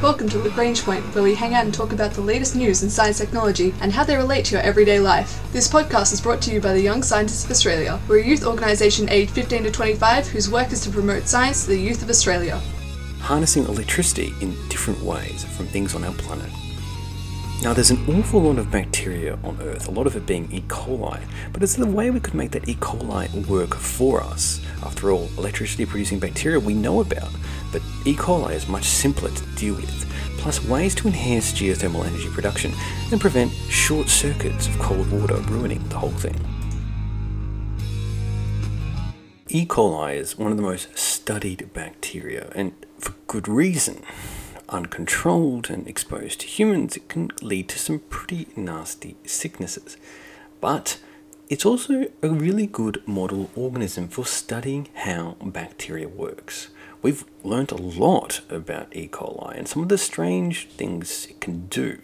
Welcome to Lagrange Point, where we hang out and talk about the latest news in science technology and how they relate to your everyday life. This podcast is brought to you by the Young Scientists of Australia. We're a youth organisation aged 15 to 25 whose work is to promote science to the youth of Australia. Harnessing electricity in different ways from things on our planet. Now, there's an awful lot of bacteria on Earth, a lot of it being E. coli, but is there a way we could make that E. coli work for us? After all, electricity producing bacteria we know about, but E. coli is much simpler to deal with, plus ways to enhance geothermal energy production and prevent short circuits of cold water ruining the whole thing. E. coli is one of the most studied bacteria, and for good reason uncontrolled and exposed to humans, it can lead to some pretty nasty sicknesses. But it's also a really good model organism for studying how bacteria works. We've learned a lot about E. coli and some of the strange things it can do.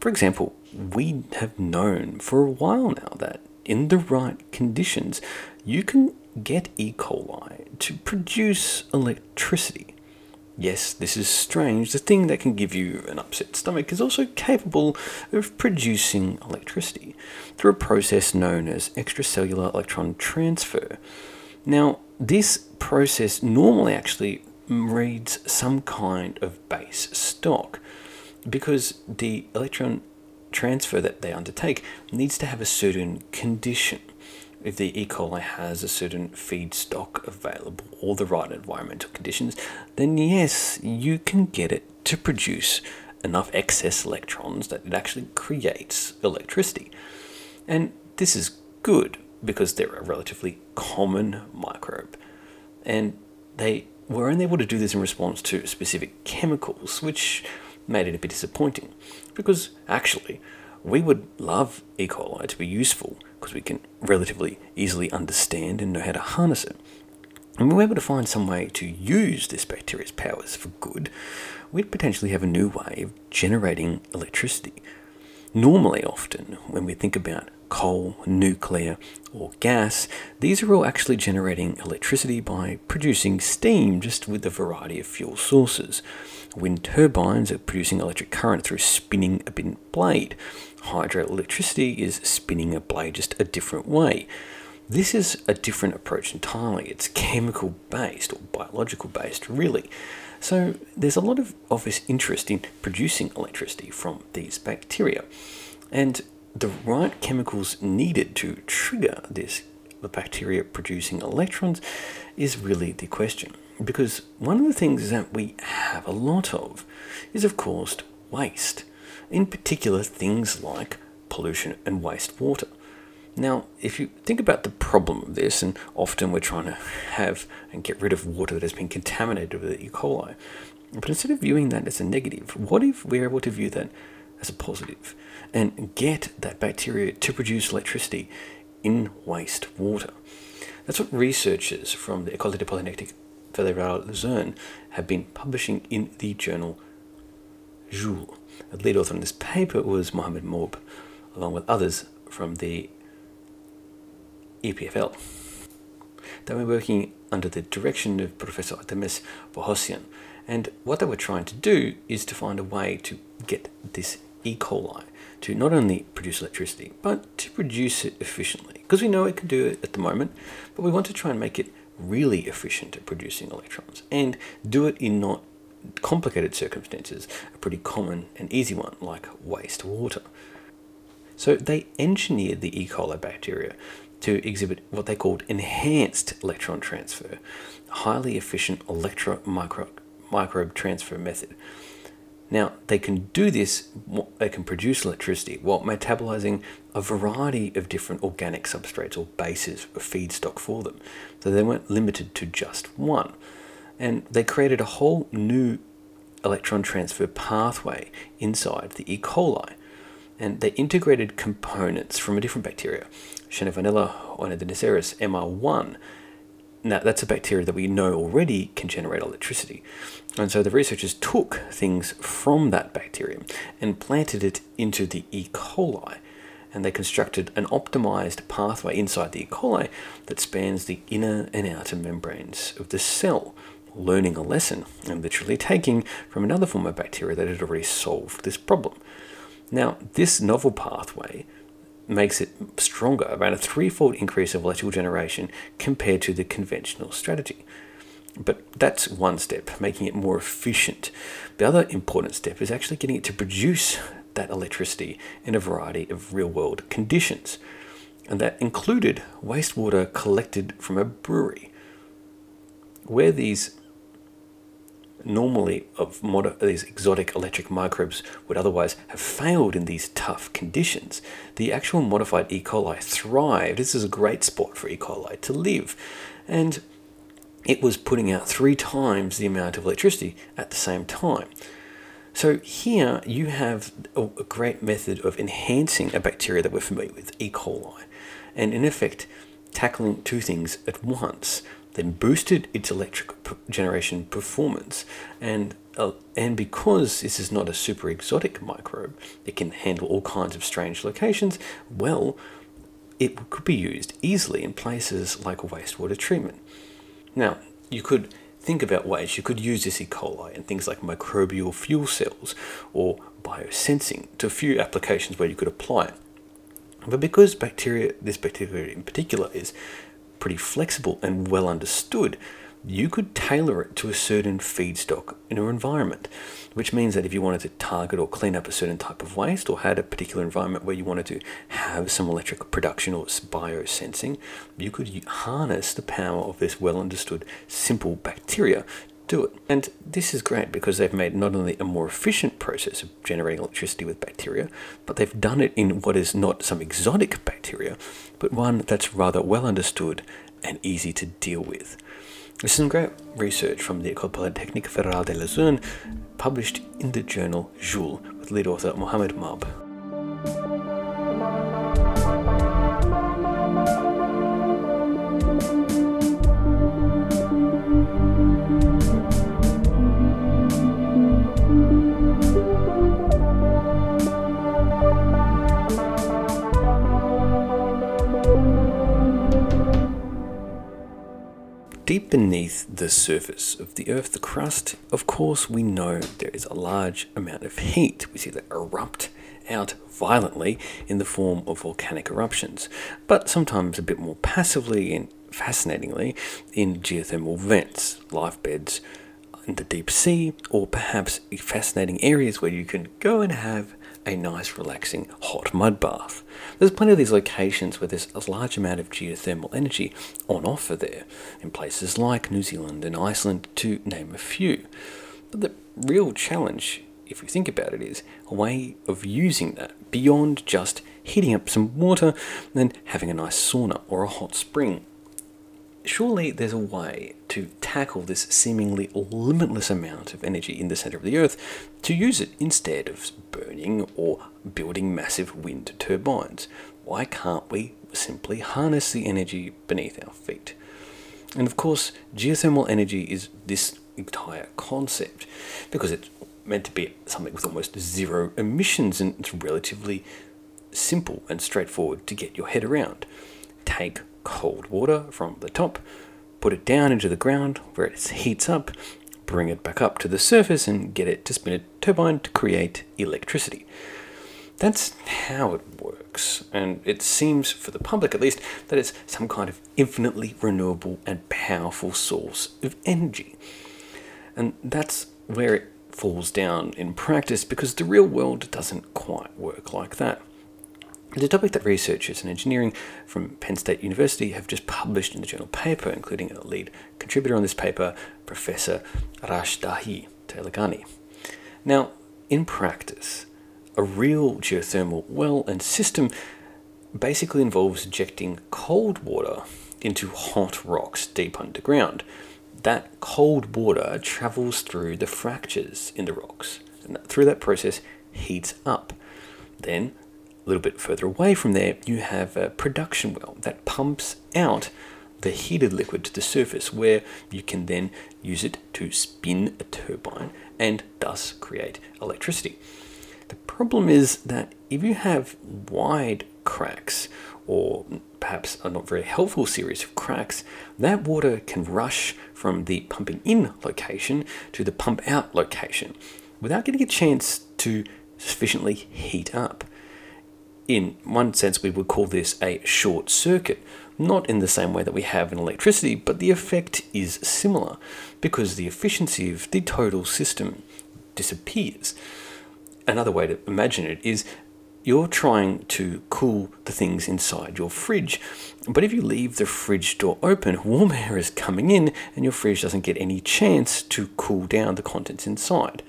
For example, we have known for a while now that in the right conditions, you can get E. coli to produce electricity. Yes, this is strange. The thing that can give you an upset stomach is also capable of producing electricity through a process known as extracellular electron transfer. Now, this process normally actually reads some kind of base stock because the electron transfer that they undertake needs to have a certain condition if the E. coli has a certain feedstock available or the right environmental conditions, then yes, you can get it to produce enough excess electrons that it actually creates electricity. And this is good because they're a relatively common microbe. And they were only able to do this in response to specific chemicals, which made it a bit disappointing. Because actually, we would love E. coli to be useful because we can relatively easily understand and know how to harness it. And we were able to find some way to use this bacteria's powers for good, we'd potentially have a new way of generating electricity. Normally, often, when we think about coal, nuclear, or gas, these are all actually generating electricity by producing steam just with a variety of fuel sources. Wind turbines are producing electric current through spinning a blade. Hydroelectricity is spinning a blade just a different way. This is a different approach entirely. It's chemical based or biological based, really. So there's a lot of obvious interest in producing electricity from these bacteria. And the right chemicals needed to trigger this the bacteria producing electrons is really the question. Because one of the things that we have a lot of is, of course, waste. In particular, things like pollution and wastewater. Now, if you think about the problem of this, and often we're trying to have and get rid of water that has been contaminated with E. coli, but instead of viewing that as a negative, what if we're able to view that as a positive and get that bacteria to produce electricity in wastewater? That's what researchers from the École de Polytechnique Fédérale Lausanne have been publishing in the journal Joule. The lead author on this paper was Mohammed Mouhib, along with others from the EPFL. They were working under the direction of Professor Ardemis Boghossian, and what they were trying to do is to find a way to get this E. coli to not only produce electricity, but to produce it efficiently. Because we know it can do it at the moment, but we want to try and make it really efficient at producing electrons and do it in not complicated circumstances, a pretty common and easy one like wastewater. So they engineered the E. coli bacteria to exhibit what they called enhanced electron transfer, highly efficient electro microbe transfer method. Now, they can do this, they can produce electricity while metabolizing a variety of different organic substrates or bases or feedstock for them. So they weren't limited to just one. And they created a whole new electron transfer pathway inside the E. coli. And they integrated components from a different bacteria, Shewanella oneidensis MR1. Now, that's a bacteria that we know already can generate electricity. And so the researchers took things from that bacterium and planted it into the E. coli. And they constructed an optimized pathway inside the E. coli that spans the inner and outer membranes of the cell, learning a lesson and literally taking from another form of bacteria that had already solved this problem. Now, this novel pathway makes it stronger, about a threefold increase of electrical generation compared to the conventional strategy. But that's one step, making it more efficient. The other important step is actually getting it to produce that electricity in a variety of real world conditions. And that included wastewater collected from a brewery. Where these normally of mod- these exotic electric microbes would otherwise have failed in these tough conditions, the actual modified E. coli thrived. This is a great spot for E. coli to live. And it was putting out three times the amount of electricity at the same time. So here you have a, a great method of enhancing a bacteria that we're familiar with, E. coli, and in effect tackling two things at once then boosted its electric generation performance. And, uh, and because this is not a super exotic microbe, it can handle all kinds of strange locations, well, it could be used easily in places like wastewater treatment. Now, you could think about ways you could use this E. coli in things like microbial fuel cells or biosensing to a few applications where you could apply it. But because bacteria, this bacteria in particular, is pretty flexible and well understood, you could tailor it to a certain feedstock in an environment, which means that if you wanted to target or clean up a certain type of waste or had a particular environment where you wanted to have some electric production or biosensing, you could harness the power of this well understood simple bacteria do it. And this is great because they've made not only a more efficient process of generating electricity with bacteria, but they've done it in what is not some exotic bacteria, but one that's rather well understood and easy to deal with. This is some great research from the École Polytechnique Fédérale de Lausanne, published in the journal Joule, with lead author Mohammed Mouhib. Deep beneath the surface of the Earth, the crust, of course, we know there is a large amount of heat. We see that erupt out violently in the form of volcanic eruptions, but sometimes a bit more passively and fascinatingly in geothermal vents, life beds in the deep sea, or perhaps fascinating areas where you can go and have a nice, relaxing hot mud bath. There's plenty of these locations where there's a large amount of geothermal energy on offer there, in places like New Zealand and Iceland, to name a few. But the real challenge, if you think about it, is a way of using that beyond just heating up some water and having a nice sauna or a hot spring surely there's a way to tackle this seemingly limitless amount of energy in the center of the Earth to use it instead of burning or building massive wind turbines. Why can't we simply harness the energy beneath our feet? And of course, geothermal energy is this entire concept because it's meant to be something with almost zero emissions and it's relatively simple and straightforward to get your head around. Take cold water from the top, put it down into the ground where it heats up, bring it back up to the surface, and get it to spin a turbine to create electricity. That's how it works, and it seems, for the public at least, that it's some kind of infinitely renewable and powerful source of energy. And that's where it falls down in practice because the real world doesn't quite work like that. It's a topic that researchers in engineering from Penn State University have just published in the journal paper, including a lead contributor on this paper, Professor Rashdahi Teilagani. Now, in practice, a real geothermal well and system basically involves injecting cold water into hot rocks deep underground. That cold water travels through the fractures in the rocks, and through that process heats up. Then little bit further away from there, you have a production well that pumps out the heated liquid to the surface, where you can then use it to spin a turbine and thus create electricity. The problem is that if you have wide cracks, or perhaps a not very helpful series of cracks, that water can rush from the pumping in location to the pump out location without getting a chance to sufficiently heat up. In one sense, we would call this a short circuit, not in the same way that we have in electricity, but the effect is similar because the efficiency of the total system disappears. Another way to imagine it is you're trying to cool the things inside your fridge. But if you leave the fridge door open, warm air is coming in and your fridge doesn't get any chance to cool down the contents inside.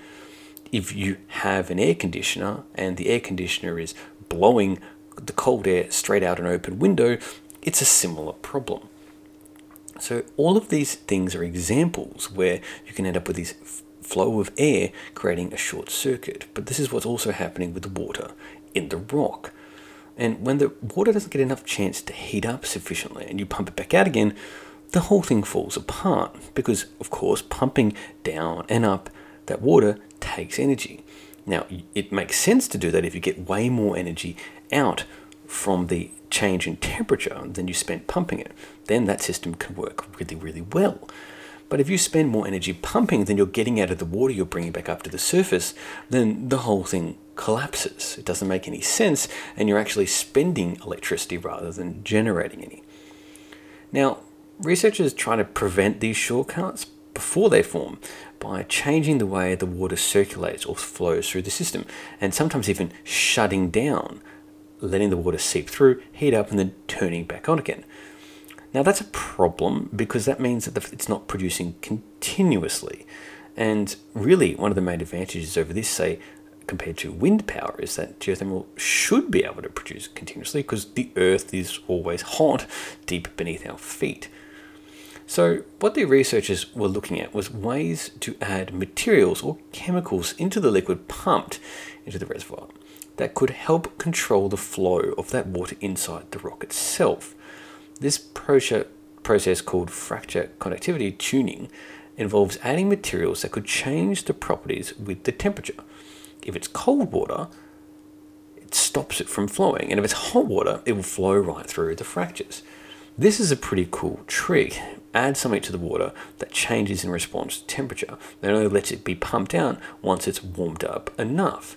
If you have an air conditioner and the air conditioner is blowing the cold air straight out an open window, it's a similar problem. So, all of these things are examples where you can end up with this flow of air creating a short circuit. But this is what's also happening with the water in the rock. And when the water doesn't get enough chance to heat up sufficiently and you pump it back out again, the whole thing falls apart because, of course, pumping down and up that water takes energy. Now, it makes sense to do that if you get way more energy out from the change in temperature than you spent pumping it. Then that system can work really, really well. But if you spend more energy pumping than you're getting out of the water you're bringing back up to the surface, then the whole thing collapses. It doesn't make any sense, and you're actually spending electricity rather than generating any. Now, researchers try to prevent these shortcuts before they form by changing the way the water circulates or flows through the system, and sometimes even shutting down, letting the water seep through, heat up, and then turning back on again. Now, that's a problem because that means that it's not producing continuously. And really, one of the main advantages over this, say, compared to wind power, is that geothermal should be able to produce continuously because the earth is always hot deep beneath our feet. So, what the researchers were looking at was ways to add materials or chemicals into the liquid pumped into the reservoir that could help control the flow of that water inside the rock itself. This process called fracture conductivity tuning involves adding materials that could change the properties with the temperature. If it's cold water, it stops it from flowing, and if it's hot water, it will flow right through the fractures. This is a pretty cool trick. Add something to the water that changes in response to temperature, then only lets it be pumped out once it's warmed up enough.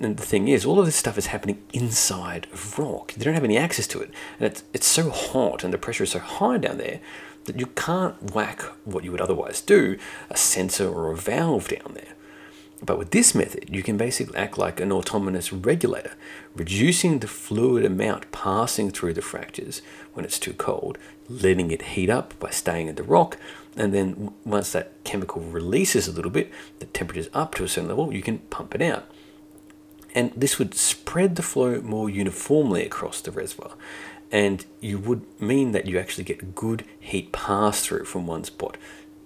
And the thing is, all of this stuff is happening inside of rock. You don't have any access to it. And it's, it's so hot and the pressure is so high down there that you can't whack what you would otherwise do a sensor or a valve down there. But with this method, you can basically act like an autonomous regulator, reducing the fluid amount passing through the fractures when it's too cold, letting it heat up by staying in the rock, and then once that chemical releases a little bit, the temperature's up to a certain level, you can pump it out and this would spread the flow more uniformly across the reservoir and you would mean that you actually get good heat pass through from one spot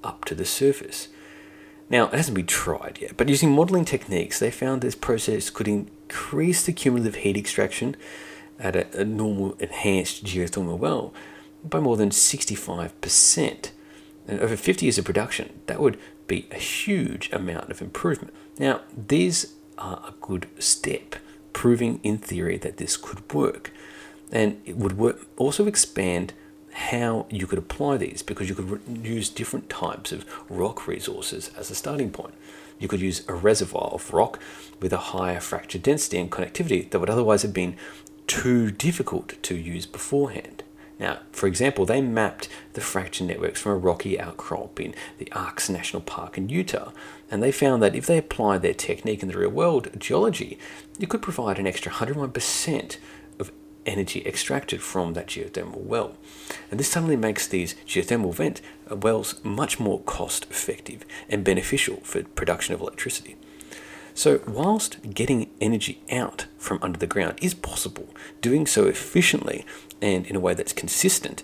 up to the surface. Now, it hasn't been tried yet, but using modeling techniques, they found this process could increase the cumulative heat extraction at a, a normal enhanced geothermal well by more than 65%. And over 50 years of production, that would be a huge amount of improvement. Now, these are a good step, proving in theory that this could work. And it would work, also expand how you could apply these because you could re- use different types of rock resources as a starting point. You could use a reservoir of rock with a higher fracture density and connectivity that would otherwise have been too difficult to use beforehand. Now, for example, they mapped the fracture networks from a rocky outcrop in the Arches National Park in Utah, and they found that if they applied their technique in the real world geology, you could provide an extra 101% of energy extracted from that geothermal well. And this suddenly makes these geothermal vent uh, wells much more cost effective and beneficial for production of electricity. So, whilst getting energy out from under the ground is possible, doing so efficiently and in a way that's consistent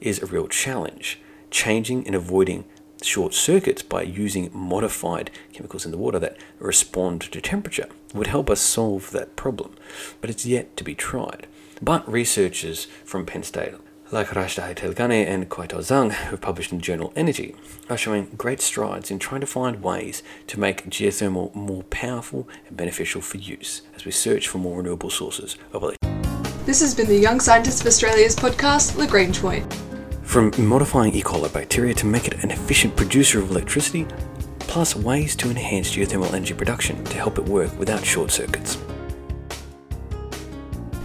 is a real challenge. Changing and avoiding short circuits by using modified chemicals in the water that respond to temperature would help us solve that problem, but it's yet to be tried. But researchers from Penn State like Arash Dahi Taleghani and Qitao Zhang, who have published in the journal Energy, are showing great strides in trying to find ways to make geothermal more powerful and beneficial for use as we search for more renewable sources of electricity. This has been the Young Scientists of Australia's podcast, Lagrange Point. From modifying E. coli bacteria to make it an efficient producer of electricity, plus ways to enhance geothermal energy production to help it work without short circuits.